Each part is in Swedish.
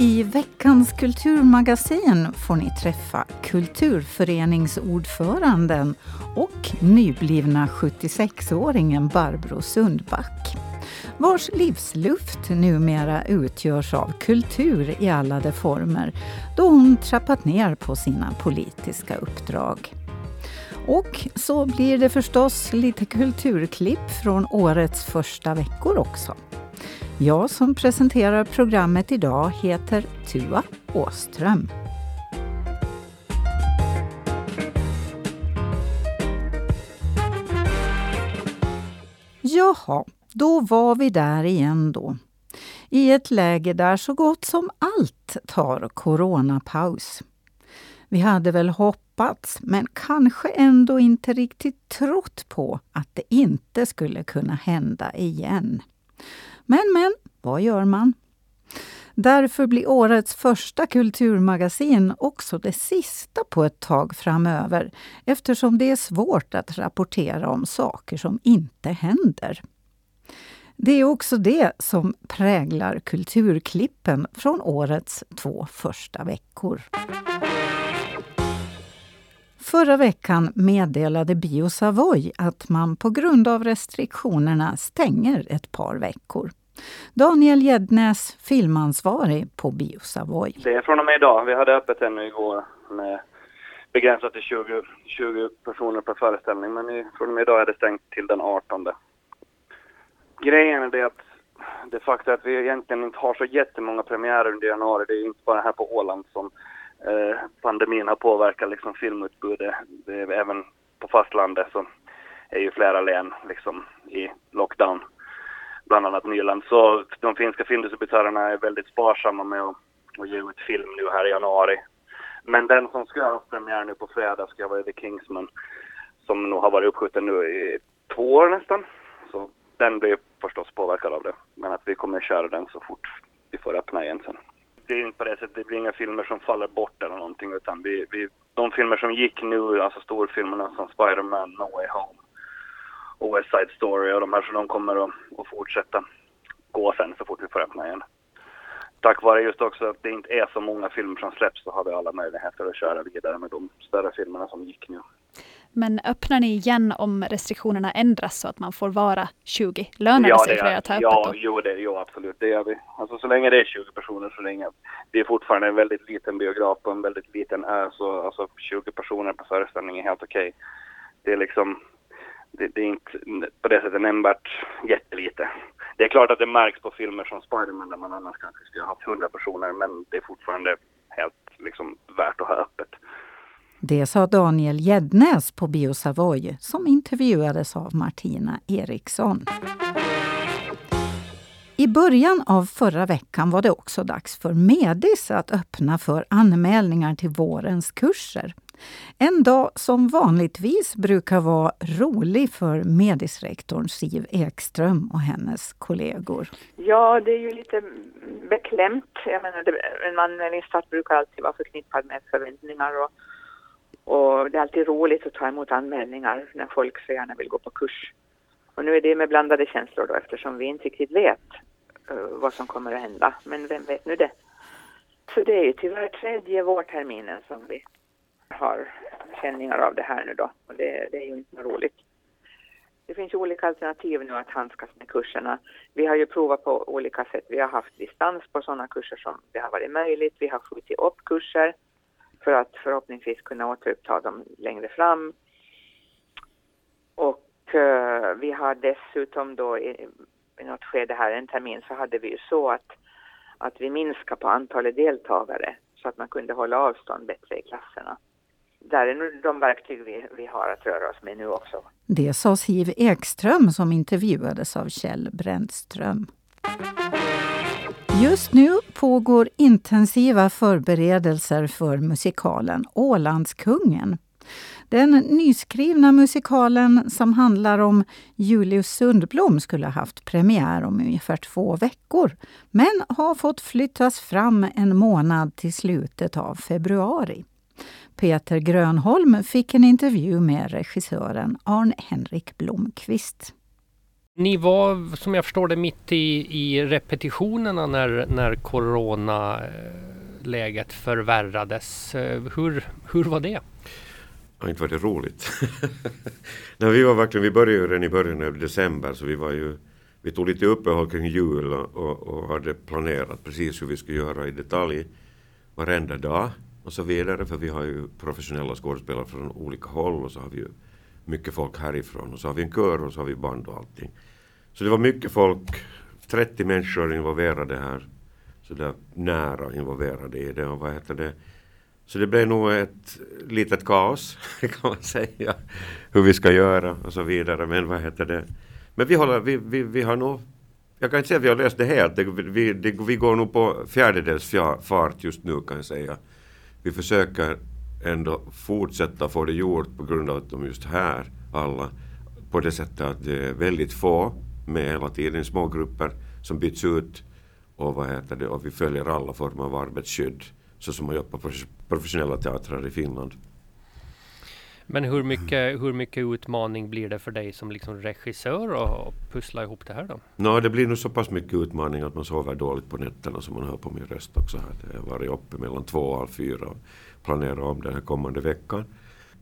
I veckans kulturmagasin får ni träffa kulturföreningsordföranden och nyblivna 76-åringen Barbro Sundback vars livsluft numera utgörs av kultur i alla de former då hon trappat ner på sina politiska uppdrag. Och så blir det förstås lite kulturklipp från årets första veckor också. Jag som presenterar programmet idag heter Tua Åström. Jaha, då var vi där igen då. I ett läge där så gott som allt tar coronapaus. Vi hade väl hoppats, men kanske ändå inte riktigt trott på att det inte skulle kunna hända igen. Men, men, vad gör man? Därför blir årets första kulturmagasin också det sista på ett tag framöver eftersom det är svårt att rapportera om saker som inte händer. Det är också det som präglar kulturklippen från årets två första veckor. Förra veckan meddelade Bio Savoy att man på grund av restriktionerna stänger ett par veckor. Daniel Gäddnäs, filmansvarig på Bio Savoy. Det är från och med idag. Vi hade öppet ännu igår med begränsat till 20, 20 personer per föreställning men från och med idag är det stängt till den 18. Grejen är det att det faktum att vi egentligen inte har så jättemånga premiärer under januari, det är inte bara här på Åland som eh, pandemin har påverkat liksom filmutbudet. Det är även på fastlandet så är ju flera län liksom i lockdown, bland annat Nyland. Så de finska filmdistributörerna är väldigt sparsamma med att, att ge ut film nu här i januari. Men den som ska ha premiär nu på fredag ska vara The Kingsman, som nog har varit uppskjuten nu i två år nästan. Så den blir förstås påverkad av det. Men att vi kommer köra den så fort vi får öppna igen sen. Det är inte på det sättet, det blir inga filmer som faller bort eller någonting utan vi, vi de filmer som gick nu, alltså storfilmerna som Spider-Man, No Way Home och West Side Story och de här så de kommer att, att fortsätta gå sen så fort vi får öppna igen. Tack vare just också att det inte är så många filmer som släpps så har vi alla möjligheter att köra vidare med de större filmerna som gick nu. Men öppnar ni igen om restriktionerna ändras så att man får vara 20? Lönar ja, det sig för er att ha öppet ja, då? Jo, det, jo, absolut. Det gör vi. Alltså så länge det är 20 personer, så länge det är fortfarande en väldigt liten biograf på en väldigt liten ö, så alltså 20 personer på föreställning är helt okej. Okay. Det är liksom, det, det, är inte på det sättet nämnvärt jättelite. Det är klart att det märks på filmer som Spiderman där man annars kanske skulle ha haft 100 personer, men det är fortfarande helt liksom värt att ha öppet. Det sa Daniel Gäddnäs på Bio Savoy som intervjuades av Martina Eriksson. I början av förra veckan var det också dags för Medis att öppna för anmälningar till vårens kurser. En dag som vanligtvis brukar vara rolig för Medisrektorn Siv Ekström och hennes kollegor. Ja, det är ju lite beklämt. Jag menar, en anmälningsstart brukar alltid vara förknippad med förväntningar och och det är alltid roligt att ta emot anmälningar när folk så gärna vill gå på kurs. Och nu är det med blandade känslor då eftersom vi inte riktigt vet uh, vad som kommer att hända. Men vem vet nu det? Så det är ju tyvärr tredje vårterminen som vi har känningar av det här nu då. Och det, det är ju inte roligt. Det finns ju olika alternativ nu att handskas med kurserna. Vi har ju provat på olika sätt. Vi har haft distans på sådana kurser som det har varit möjligt. Vi har skjutit upp kurser för att förhoppningsvis kunna återuppta dem längre fram. Och uh, vi har dessutom då i, i något skede här, en termin, så hade vi ju så att, att vi minskade på antalet deltagare så att man kunde hålla avstånd bättre i klasserna. Där är nu de verktyg vi, vi har att röra oss med nu också. Det sa Siv Ekström som intervjuades av Kjell Brändström. Just nu pågår intensiva förberedelser för musikalen Ålandskungen. Den nyskrivna musikalen som handlar om Julius Sundblom skulle ha haft premiär om ungefär två veckor men har fått flyttas fram en månad till slutet av februari. Peter Grönholm fick en intervju med regissören Arn Henrik Blomqvist. Ni var som jag förstår det mitt i, i repetitionerna när, när coronaläget förvärrades. Hur, hur var det? Ja, inte var det roligt. Nej, vi var verkligen, vi började ju redan i början av december så vi var ju vi tog lite uppehåll kring jul och, och, och, hade planerat precis hur vi skulle göra i detalj varenda dag och så vidare för vi har ju professionella skådespelare från olika håll och så har vi ju mycket folk härifrån och så har vi en kör och så har vi band och allting. Så det var mycket folk, 30 människor involverade här, så där nära involverade i det och vad heter det så det blev nog ett litet kaos kan man säga. Hur vi ska göra och så vidare. Men vad heter det? Men vi, håller, vi, vi, vi har nog jag kan inte säga att vi har löst det helt. Det, vi, det, vi går nog på fjärdedels fart just nu kan jag säga. Vi försöker ändå fortsätta få det gjort på grund av att de just här alla på det sättet att det är väldigt få med hela tiden, små grupper som byts ut och vad heter det och vi följer alla former av arbetsskydd så som man gör på professionella teatrar i Finland. Men hur mycket, hur mycket utmaning blir det för dig som liksom regissör att pussla ihop det här då? No, det blir nog så pass mycket utmaning att man sover dåligt på nätterna som man hör på min röst också. Här. Jag har varit uppe mellan två och halv fyra och planerat om den här kommande veckan.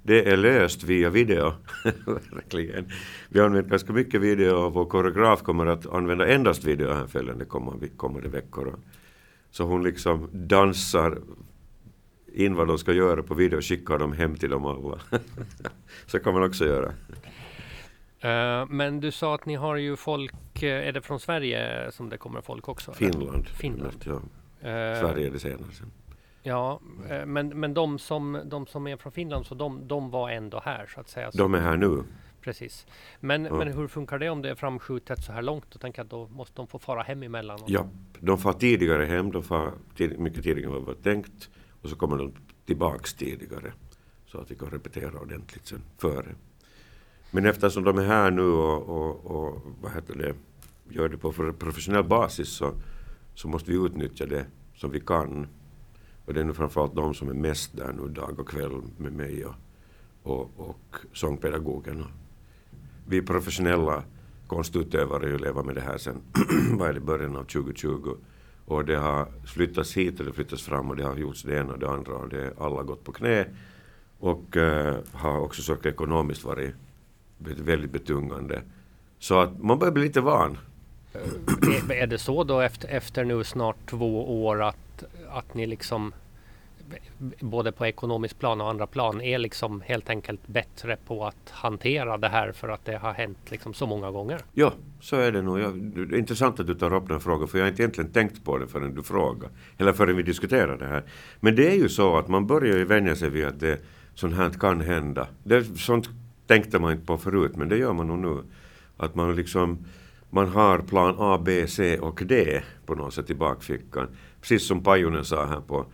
Det är löst via video, verkligen. Vi har använt ganska mycket video och vår koreograf kommer att använda endast video här följande kommande, kommande veckor. Så hon liksom dansar in vad de ska göra på video och skickar dem hem till dem alla. så kan man också göra. Uh, men du sa att ni har ju folk, uh, är det från Sverige som det kommer folk också? Finland. Finland. Ja. Uh, Sverige är det senare. Ja, men, men de, som, de som är från Finland, så de, de var ändå här så att säga? De är här nu. Precis. Men, ja. men hur funkar det om det är framskjutet så här långt? Då tänker jag att då måste de få fara hem emellan? Ja, de far tidigare hem, de far tid, mycket tidigare än vad var tänkt. Och så kommer de tillbaks tidigare. Så att vi kan repetera ordentligt sen före. Men eftersom de är här nu och, och, och vad heter det, gör det på professionell basis så, så måste vi utnyttja det som vi kan. Och det är nu framförallt de som är mest där nu dag och kväll med mig och, och, och sångpedagogen. Vi professionella konstutövare lever med det här sen vad är det, början av 2020 och det har flyttats hit och det flyttats fram och det har gjorts det ena och det andra och det har alla gått på knä. Och eh, har också sökt ekonomiskt varit väldigt betungande. Så att man börjar bli lite van. Eh, är det så då efter, efter nu snart två år att, att ni liksom både på ekonomiskt plan och andra plan är liksom helt enkelt bättre på att hantera det här för att det har hänt liksom så många gånger. Ja, så är det nog. det är intressant att du tar upp den frågan för jag har inte egentligen tänkt på det förrän du frågar. Eller förrän vi diskuterar det här. Men det är ju så att man börjar ju vänja sig vid att det, sånt här kan hända. Det, sånt tänkte man inte på förut men det gör man nog nu. Att man liksom man har plan A, B, C och D på något sätt i bakfickan. Precis som Pajunen sa här på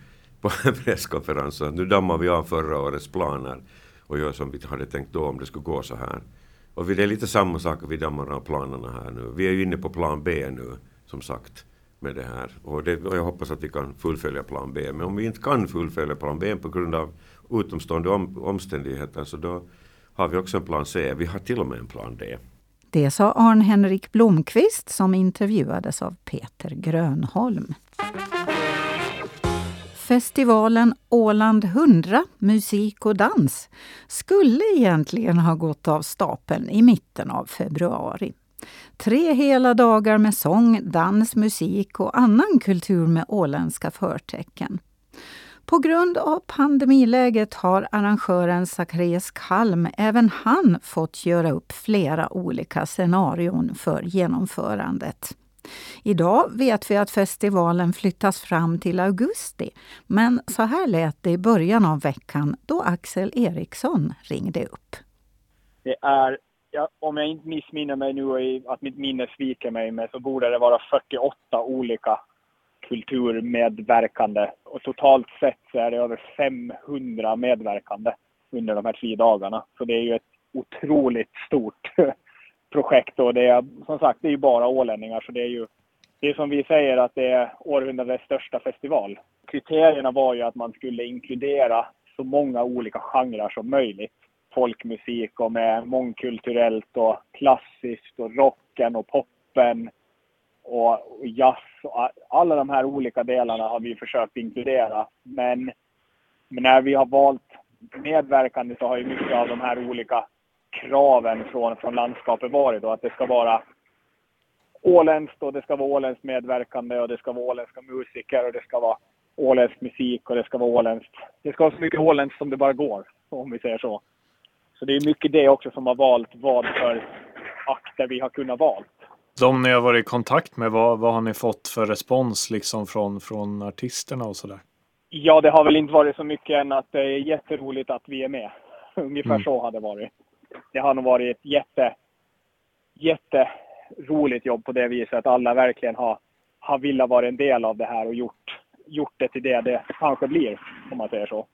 på en presskonferens att nu dammar vi av förra årets planer och gör som vi hade tänkt då om det skulle gå så här. Och det är lite samma sak, vi dammar av planerna här nu. Vi är ju inne på plan B nu, som sagt, med det här. Och, det, och jag hoppas att vi kan fullfölja plan B. Men om vi inte kan fullfölja plan B på grund av utomstående om, omständigheter så då har vi också en plan C. Vi har till och med en plan D. Det sa Arn-Henrik Blomqvist som intervjuades av Peter Grönholm. Festivalen Åland 100 musik och dans skulle egentligen ha gått av stapeln i mitten av februari. Tre hela dagar med sång, dans, musik och annan kultur med åländska förtecken. På grund av pandemiläget har arrangören Zacharias Kalm även han fått göra upp flera olika scenarion för genomförandet. Idag vet vi att festivalen flyttas fram till augusti. Men så här lät det i början av veckan då Axel Eriksson ringde upp. Det är, ja, om jag inte missminner mig nu, och att mitt minne sviker mig, men så borde det vara 48 olika kulturmedverkande. Och totalt sett så är det över 500 medverkande under de här tre dagarna. Så det är ju ett otroligt stort projekt och det är som sagt det är ju bara ålänningar så det är ju det är som vi säger att det är århundradets största festival. Kriterierna var ju att man skulle inkludera så många olika genrer som möjligt. Folkmusik och med mångkulturellt och klassiskt och rocken och poppen och, och jazz. Och alla de här olika delarna har vi försökt inkludera. Men, men när vi har valt medverkande så har ju mycket av de här olika kraven från, från landskapet varit då att det ska vara åländskt och det ska vara åländskt medverkande och det ska vara åländska musiker och det ska vara åländsk musik och det ska vara åländskt. Det ska vara så mycket åländskt som det bara går, om vi säger så. Så det är mycket det också som har valt vad för akter vi har kunnat valt. De ni har varit i kontakt med, vad, vad har ni fått för respons liksom från, från artisterna och sådär? Ja, det har väl inte varit så mycket än att det är jätteroligt att vi är med. Ungefär mm. så har det varit. Det har nog varit ett jätte, jätteroligt jobb på det viset att alla verkligen har, har velat vara en del av det här och gjort, gjort det till det det kanske blir, om man säger så.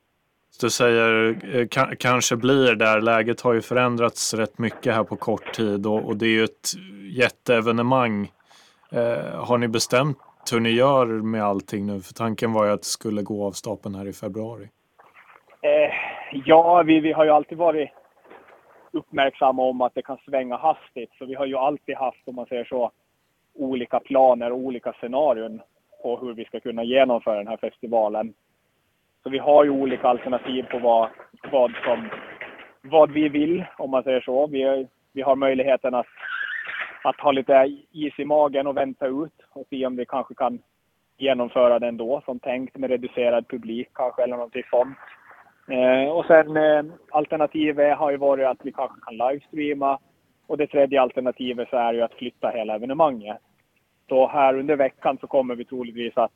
Du säger eh, kanske blir där. Läget har ju förändrats rätt mycket här på kort tid och, och det är ju ett jätteevenemang. Eh, har ni bestämt hur ni gör med allting nu? För tanken var ju att det skulle gå av stapeln här i februari. Eh, ja, vi, vi har ju alltid varit uppmärksamma om att det kan svänga hastigt. Så vi har ju alltid haft, om man säger så, olika planer och olika scenarion på hur vi ska kunna genomföra den här festivalen. Så vi har ju olika alternativ på vad, vad, som, vad vi vill, om man säger så. Vi, vi har möjligheten att, att ha lite is i magen och vänta ut och se om vi kanske kan genomföra den då som tänkt med reducerad publik kanske eller någonting sånt. Eh, och sen eh, alternativet har ju varit att vi kanske kan livestreama och det tredje alternativet så är ju att flytta hela evenemanget. Så här under veckan så kommer vi troligtvis att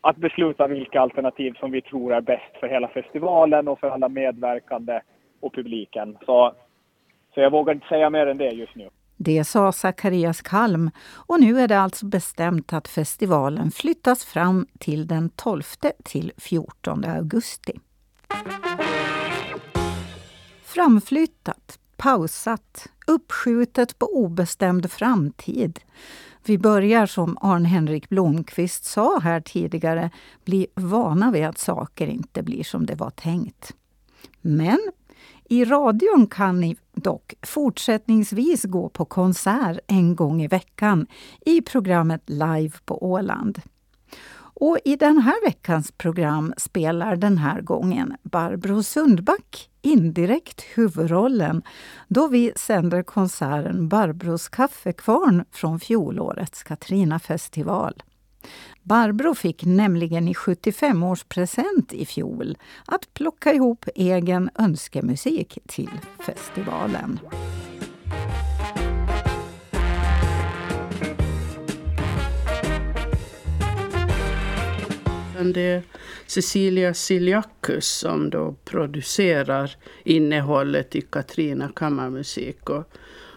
att besluta vilka alternativ som vi tror är bäst för hela festivalen och för alla medverkande och publiken. Så, så jag vågar inte säga mer än det just nu. Det sa Zacharias Kalm och nu är det alltså bestämt att festivalen flyttas fram till den 12 till 14 augusti. Framflyttat, pausat, uppskjutet på obestämd framtid. Vi börjar, som Arn-Henrik Blomqvist sa här tidigare, bli vana vid att saker inte blir som det var tänkt. Men i radion kan ni dock fortsättningsvis gå på konsert en gång i veckan i programmet Live på Åland. Och i den här veckans program spelar den här gången Barbro Sundback indirekt huvudrollen då vi sänder konserten Barbros kaffekvarn från fjolårets Katrinafestival. Barbro fick nämligen i 75-årspresent i fjol att plocka ihop egen önskemusik till festivalen. Det är Cecilia Siljakus som då producerar innehållet i Katrina kammarmusik. Och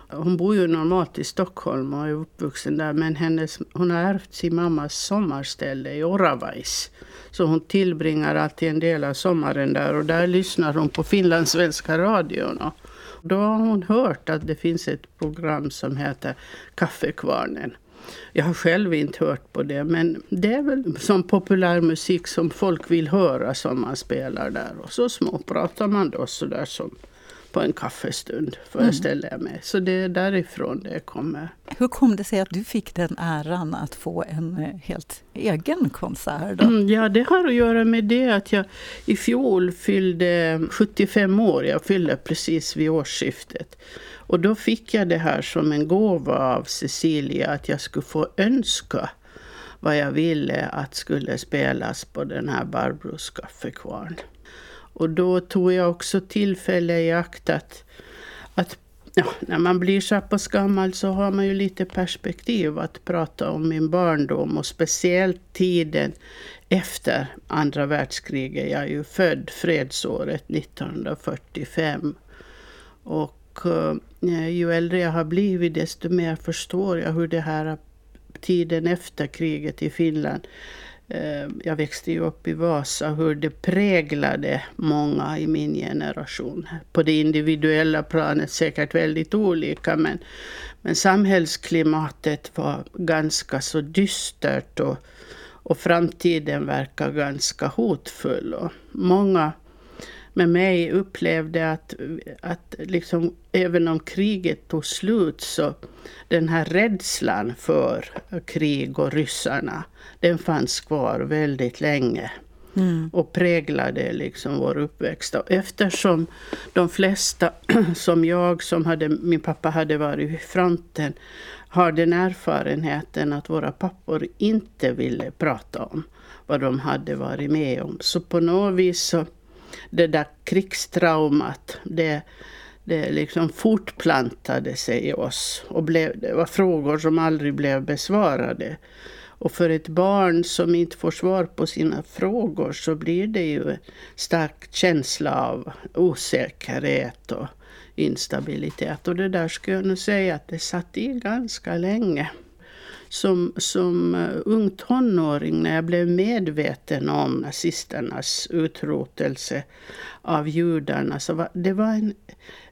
hon bor ju normalt i Stockholm och är uppvuxen där men hennes, hon har ärvt sin mammas sommarställe i Oravais. Så hon tillbringar alltid en del av sommaren där och där lyssnar hon på finlandssvenska radion. Och då har hon hört att det finns ett program som heter Kaffekvarnen. Jag har själv inte hört på det, men det är väl som populärmusik som folk vill höra som man spelar där. Och så småpratar man då sådär som på en kaffestund, föreställer jag mig. Så det är därifrån det kommer. Hur kom det sig att du fick den äran att få en eh, helt egen konsert? Mm, ja, det har att göra med det att jag i fjol fyllde 75 år. Jag fyllde precis vid årsskiftet. Och då fick jag det här som en gåva av Cecilia, att jag skulle få önska vad jag ville att skulle spelas på den här Barbros kaffekvarn. Och då tog jag också tillfälle i akt att, att ja, när man blir så pass gammal så har man ju lite perspektiv att prata om min barndom och speciellt tiden efter andra världskriget. Jag är ju född fredsåret 1945. Och eh, eh, ju äldre jag har blivit desto mer förstår jag hur det här tiden efter kriget i Finland Eh, jag växte ju upp i Vasa, hur det präglade många i min generation. På det individuella planet säkert väldigt olika, men, men samhällsklimatet var ganska så dystert och, och framtiden verkar ganska hotfull. Och många med mig upplevde att, att liksom, även om kriget tog slut så den här rädslan för krig och ryssarna, den fanns kvar väldigt länge. Mm. och präglade liksom vår uppväxt. Och eftersom de flesta, som jag, som hade, min pappa hade varit i fronten, har den erfarenheten att våra pappor inte ville prata om vad de hade varit med om. Så på något vis så det där krigstraumat, det, det liksom fortplantade sig i oss. Och blev, det var frågor som aldrig blev besvarade. Och för ett barn som inte får svar på sina frågor så blir det ju en stark känsla av osäkerhet och instabilitet. Och det där skulle jag nog säga att det satt i ganska länge som, som eh, ung tonåring när jag blev medveten om nazisternas utrotelse av judarna. Så var, det, var en,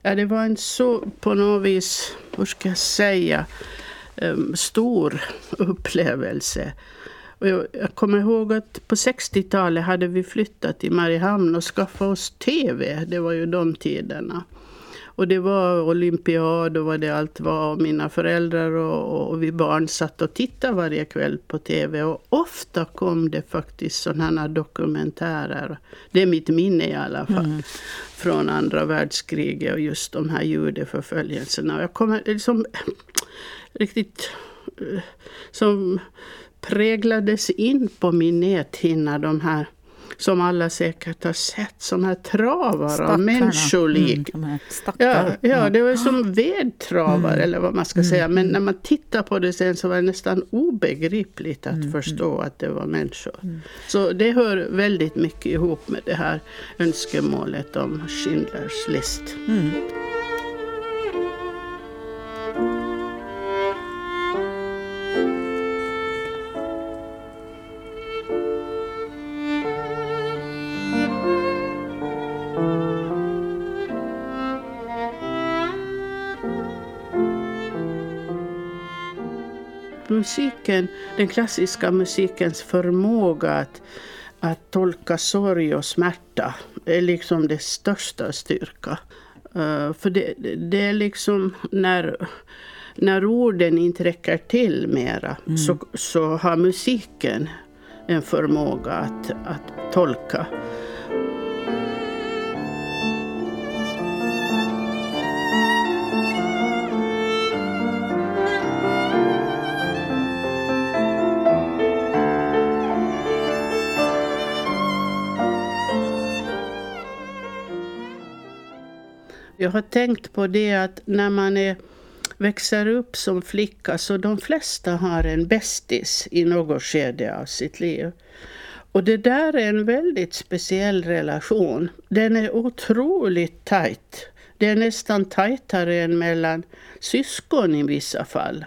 ja, det var en så på något vis, hur ska jag säga, ehm, stor upplevelse. Och jag, jag kommer ihåg att på 60-talet hade vi flyttat till Mariehamn och skaffat oss TV. Det var ju de tiderna. Och det var olympiad och vad det allt var. Och mina föräldrar och, och vi barn satt och tittade varje kväll på TV. Och ofta kom det faktiskt sådana dokumentärer. Det är mitt minne i alla fall. Mm. Från andra världskriget och just de här judeförföljelserna. Jag kommer liksom riktigt eh, som präglades in på min näthinna de här som alla säkert har sett, som här travar av människolik. Mm, ja, ja, det var som vedtravar mm. eller vad man ska mm. säga. Men när man tittar på det sen så var det nästan obegripligt att mm. förstå att det var människor. Mm. Så det hör väldigt mycket ihop med det här önskemålet om Schindlers list. Musiken, den klassiska musikens förmåga att, att tolka sorg och smärta är liksom det största styrka. Uh, för det, det är liksom när, när orden inte räcker till mera mm. så, så har musiken en förmåga att, att tolka. Jag har tänkt på det att när man är, växer upp som flicka så de flesta har en bästis i något skede av sitt liv. Och det där är en väldigt speciell relation. Den är otroligt tajt. Det är nästan tajtare än mellan syskon i vissa fall.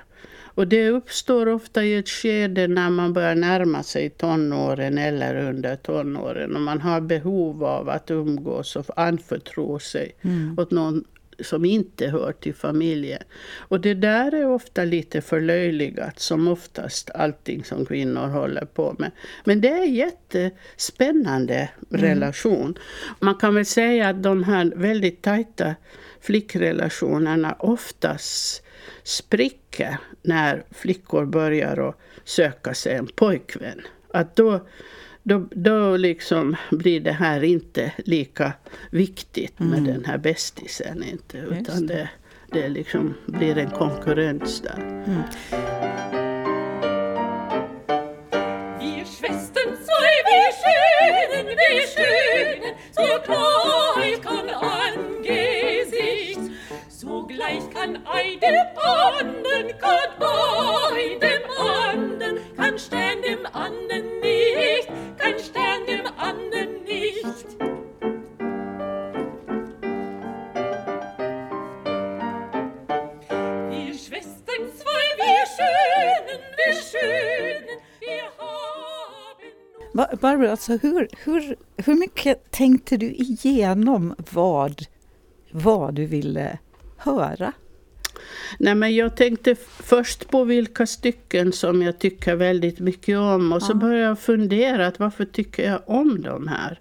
Och det uppstår ofta i ett skede när man börjar närma sig tonåren eller under tonåren och man har behov av att umgås och anförtro sig mm. åt någon som inte hör till familjen. Och det där är ofta lite förlöjligat, som oftast allting som kvinnor håller på med. Men det är en jättespännande mm. relation. Man kan väl säga att de här väldigt tajta flickrelationerna oftast spricker när flickor börjar att söka sig en pojkvän. Att då, då, då liksom blir det här inte lika viktigt med mm. den här bästisen. Inte, utan det, det liksom blir en konkurrens där. Mm. Wir Schwestern zwei, wir schönen, wir schönen, so klar kann Sogleich kann ei dem anden, kann bei dem anden, kann Stern dem anden nicht, kann Stern dem anden nicht. Wir Schwestern zwei, wir Schönen, wir Schönen, wir. Barbara, alltså hur, hur, hur mycket tänkte du igenom vad, vad du ville höra? Nej, men jag tänkte först på vilka stycken som jag tycker väldigt mycket om och ja. så började jag fundera att varför tycker jag om de här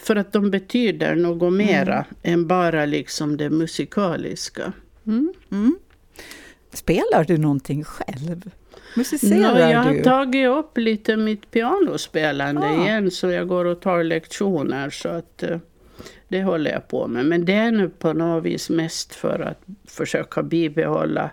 för att de betyder något mera mm. än bara liksom det musikaliska. Mm. Mm. Spelar du någonting själv? Musicerar no, jag har tagit upp lite mitt pianospelande ah. igen så jag går och tar lektioner. så att uh, Det håller jag på med. Men det är nu på något vis mest för att försöka bibehålla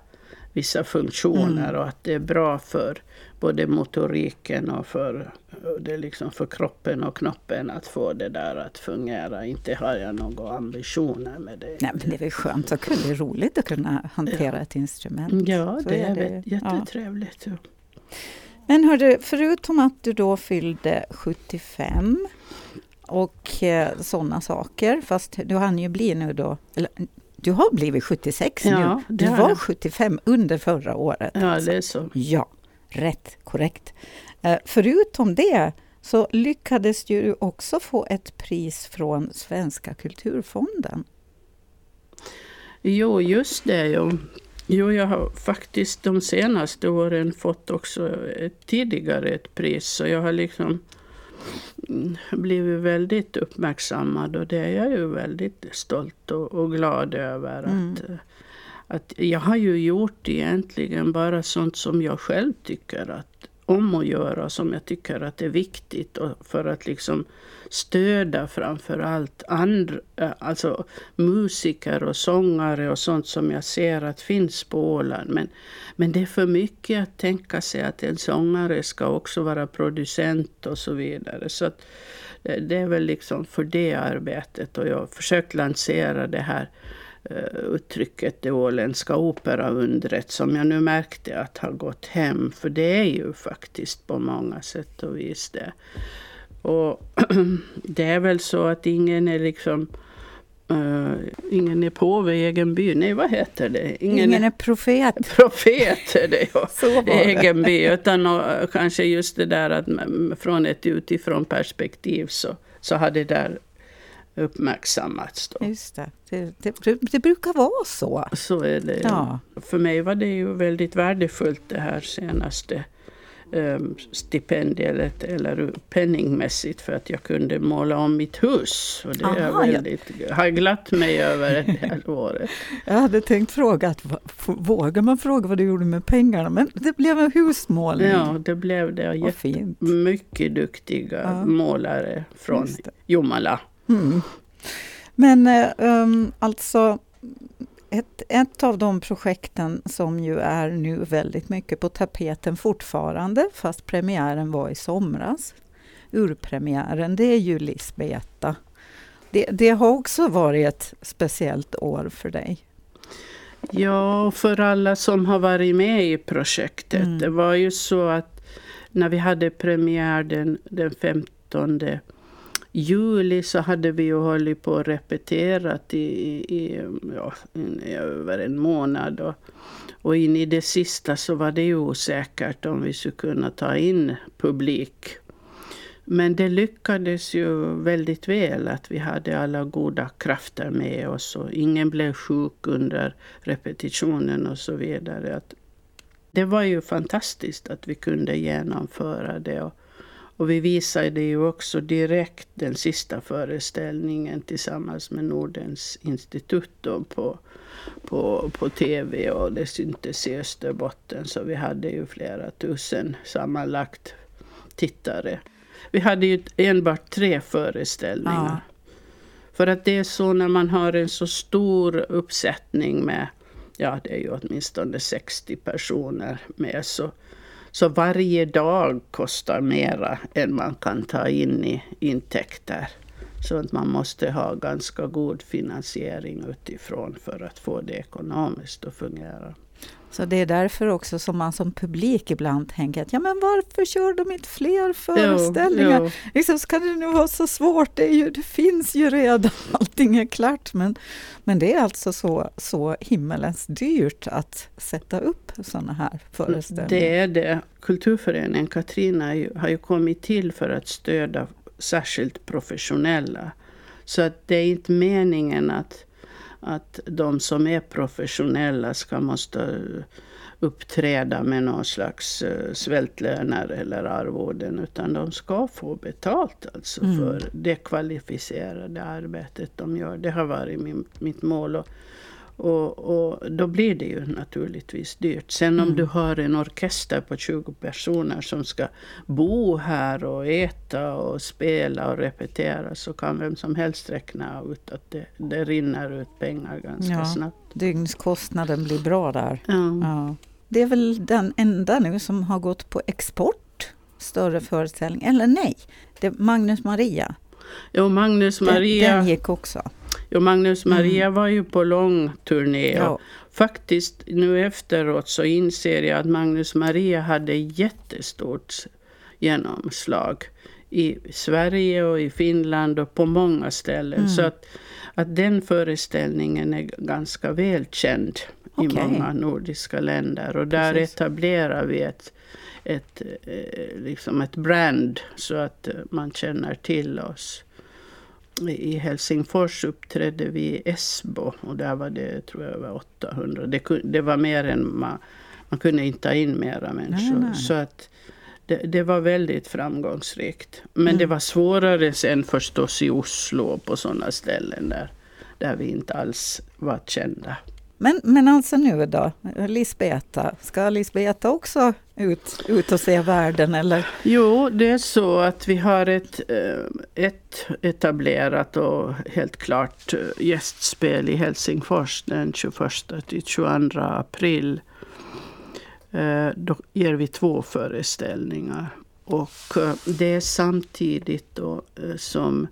vissa funktioner mm. och att det är bra för både motoriken och för, det liksom för kroppen och knoppen att få det där att fungera. Inte har jag några ambitioner med det. Nej, men det är väl skönt och det är roligt att kunna hantera ja. ett instrument. Ja, Så det är, det. jättetrevligt. Ja. Men hördu, förutom att du då fyllde 75 och eh, sådana saker, fast du hann ju bli nu då, eller du har blivit 76 ja, nu. Du var 75 under förra året. Ja, alltså. det är så. Ja, rätt, korrekt. Eh, förutom det så lyckades du också få ett pris från Svenska kulturfonden. Jo, just det. Jo. jo, jag har faktiskt de senaste åren fått också ett, tidigare ett pris. Så jag har liksom blivit väldigt uppmärksammad och det är jag ju väldigt stolt och, och glad över. Mm. Att, att jag har ju gjort egentligen bara sånt som jag själv tycker att om att göra som jag tycker att är viktigt och för att liksom stödja framför allt andra, eh, alltså musiker och sångare och sånt som jag ser att finns på Åland. Men, men det är för mycket att tänka sig att en sångare ska också vara producent och så vidare. Så att eh, det är väl liksom för det arbetet och jag har försökt lansera det här uttrycket det åländska operaundret som jag nu märkte att har gått hem. För det är ju faktiskt på många sätt och vis det. Och det är väl så att ingen är liksom Uh, ingen är påve i egen by. Nej, vad heter det? Ingen, ingen är profet. Profet är det, ja. Så egen by. Utan och, kanske just det där att från ett utifrån perspektiv så, så har det där uppmärksammats. Då. Just det. Det, det. det, brukar vara så. Så är det. Ja. För mig var det ju väldigt värdefullt det här senaste um, stipendiet eller penningmässigt för att jag kunde måla om mitt hus. Och det Aha, är väldigt, ja. har glatt mig över det här året. Jag hade tänkt fråga, att, vågar man fråga vad du gjorde med pengarna? Men det blev en husmålning. Ja, det blev det. Jätte, mycket duktiga ja. målare från Jomala. Mm. Men um, alltså ett, ett av de projekten som ju är nu väldigt mycket på tapeten fortfarande, fast premiären var i somras, urpremiären, det är ju Lisbeta. Det, det har också varit ett speciellt år för dig. Ja, för alla som har varit med i projektet. Mm. Det var ju så att när vi hade premiär den, den 15 juli så hade vi ju hållit på och repeterat i, i, ja, i över en månad. Och, och in i det sista så var det ju osäkert om vi skulle kunna ta in publik. Men det lyckades ju väldigt väl att vi hade alla goda krafter med oss och ingen blev sjuk under repetitionen och så vidare. Att det var ju fantastiskt att vi kunde genomföra det. Och och vi visade ju också direkt den sista föreställningen tillsammans med Nordens institut på, på, på tv och det syntes i Österbotten så vi hade ju flera tusen sammanlagt tittare. Vi hade ju enbart tre föreställningar. Ja. För att det är så när man har en så stor uppsättning med, ja det är ju åtminstone 60 personer med, så så varje dag kostar mera än man kan ta in i intäkter. Så att man måste ha ganska god finansiering utifrån för att få det ekonomiskt att fungera. Så det är därför också som man som publik ibland tänker att ja men varför kör de inte fler föreställningar? Jo, jo. Liksom, ska det nu vara så svårt? Det, ju, det, finns ju redan, allting är klart. Men, men det är alltså så, så himmelens dyrt att sätta upp sådana här föreställningar. Det är det. Kulturföreningen Katrina har ju kommit till för att stödja särskilt professionella. Så att det är inte meningen att att de som är professionella ska måste uppträda med någon slags uh, svältlöner eller arvoden utan de ska få betalt alltså mm. för det kvalificerade arbetet de gör. Det har varit min, mitt mål. Och, och, och, då blir det ju naturligtvis dyrt. Sen om mm. du har en orkester på 20 personer som ska bo här och äta och spela och repetera så kan vem som helst räkna ut att det, det rinner ut pengar ganska ja, snabbt. Dygnskostnaden blir bra där. Ja. ja. Det är väl den enda nu som har gått på export, större föreställning, eller nej, det Magnus Maria. Jo, Magnus Maria. Den, den gick också. Jo, Magnus Maria mm. var ju på lång turné. Ja. Faktiskt nu efteråt så inser jag att Magnus Maria hade jättestort genomslag i Sverige och i Finland och på många ställen. Mm. Så att, att den föreställningen är ganska välkänd okay. i många nordiska länder. Och där Precis. etablerar vi ett, ett, eh, liksom ett brand så att man känner till oss i Helsingfors uppträdde vi i Esbo och där var det tror jag var 800. Det, det var mer än man, man kunde inte ta in mera människor. Nej, nej. Så att det, det, var väldigt framgångsrikt. Men mm. det var svårare sen förstås i Oslo och på sådana ställen där, där vi inte alls var kända. Men, men alltså nu då, Lisbeta, ska Lisbeta också ut, ut och se världen eller? Jo, det är så att vi har ett, eh, ett etablerat och helt klart eh, gästspel i Helsingfors den 21 till 22 april. Eh, då ger vi två föreställningar. Och det är samtidigt då som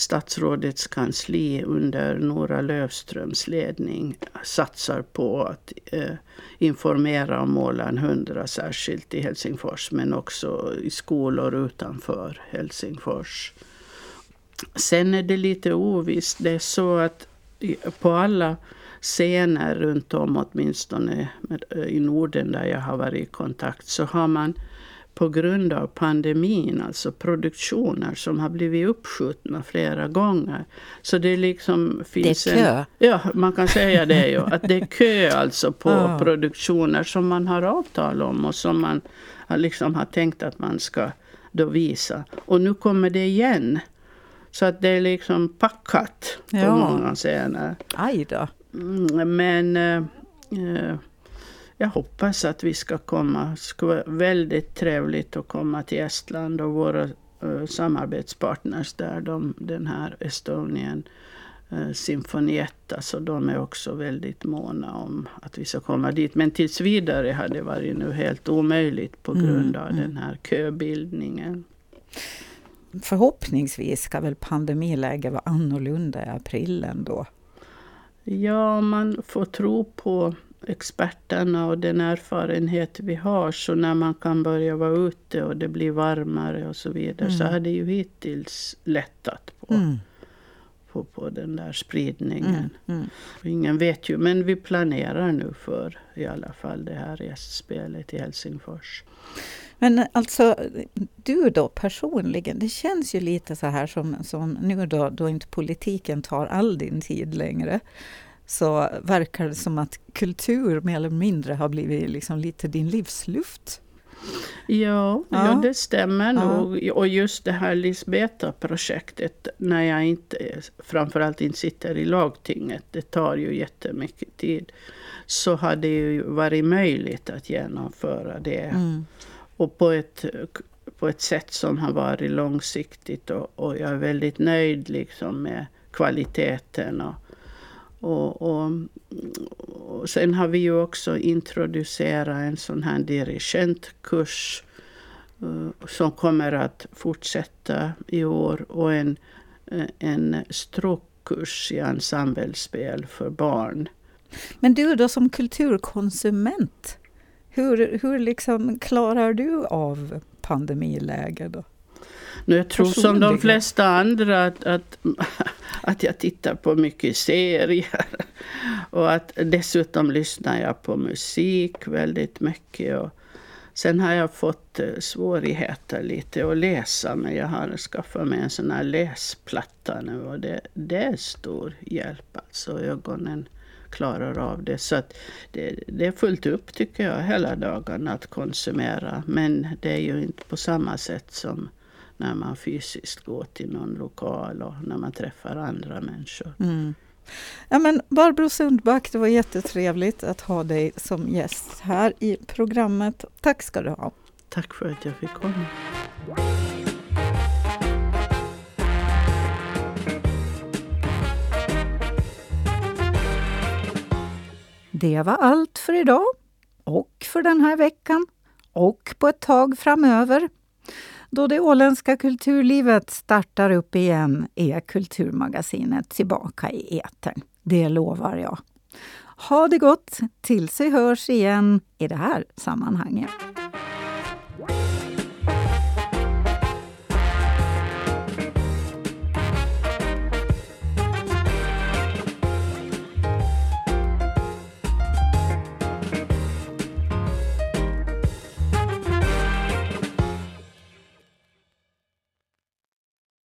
statsrådets kansli under Nora Löfströms ledning satsar på att eh, informera om Åland 100 särskilt i Helsingfors men också i skolor utanför Helsingfors. Sen är det lite ovisst. Det är så att på alla scener runt om, åtminstone eh, i Norden där jag har varit i kontakt, så har man på grund av pandemin, alltså produktioner som har blivit uppskjutna flera gånger. Så det liksom finns det är kö? En, ja, man kan säga det ju. Att det är kö alltså på oh. produktioner som man har avtal om och som man liksom har tänkt att man ska då visa. Och nu kommer det igen. Så att det är liksom packat på ja. många scener. Aj då. Mm, men äh, jag hoppas att vi ska komma. Det skulle vara väldigt trevligt att komma till Estland och våra uh, samarbetspartners där, de, den här Estonian uh, Symfonietta, så de är också väldigt måna om att vi ska komma dit. Men tills vidare har det varit nu helt omöjligt på mm, grund av mm. den här köbildningen. Förhoppningsvis ska väl pandemiläget vara annorlunda i april ändå? Ja, man får tro på experterna och den erfarenhet vi har. Så när man kan börja vara ute och det blir varmare och så vidare mm. så har det ju hittills lättat på, mm. på, på den där spridningen. Mm. mm. Ingen vet ju, men vi planerar nu för i alla fall det här gästspelet i Helsingfors. Men alltså, du då personligen, det känns ju lite så här som, som nu då, då inte politiken tar all din tid längre så verkar det som att kultur mer eller mindre har blivit liksom lite din livsluft. Ja, ja. ja det stämmer ja. nog. Och just det här Lisbeta-projektet, när jag inte, framförallt inte sitter i lagtinget, det tar ju jättemycket tid, så har det ju varit möjligt att genomföra det. Mm. Och på ett, på ett sätt som har varit långsiktigt och, och jag är väldigt nöjd liksom med kvaliteten och, och, och, och, sen har vi ju också introducerat en sån här dirigentkurs uh, som kommer att fortsätta i år och en, eh, en stråkkurs i ensemblespel för barn. Men du då som kulturkonsument, hur, hur liksom klarar du av pandemiläget? Då? Nu, jag tror som de flesta andra att, att, att jag tittar på mycket serier. Och att dessutom lyssnar jag på musik väldigt mycket. Och sen har jag fått eh, svårigheter lite att läsa. Men jag har skaffat mig en sån här läsplatta nu. Och det, det är stor hjälp. Alltså ögonen klarar av det. Så att det, det är fullt upp tycker jag hela dagen att konsumera. Men det är ju inte på samma sätt som när man fysiskt går till någon lokal och när man träffar andra människor. Mm. Ja, men Barbro Sundback, det var jättetrevligt att ha dig som gäst här i programmet. Tack ska du ha. Tack för att jag fick komma. Det var allt för idag och för den här veckan och på ett tag framöver. Då det åländska kulturlivet startar upp igen är Kulturmagasinet tillbaka i etern. Det lovar jag. Ha det gott tills vi hörs igen i det här sammanhanget.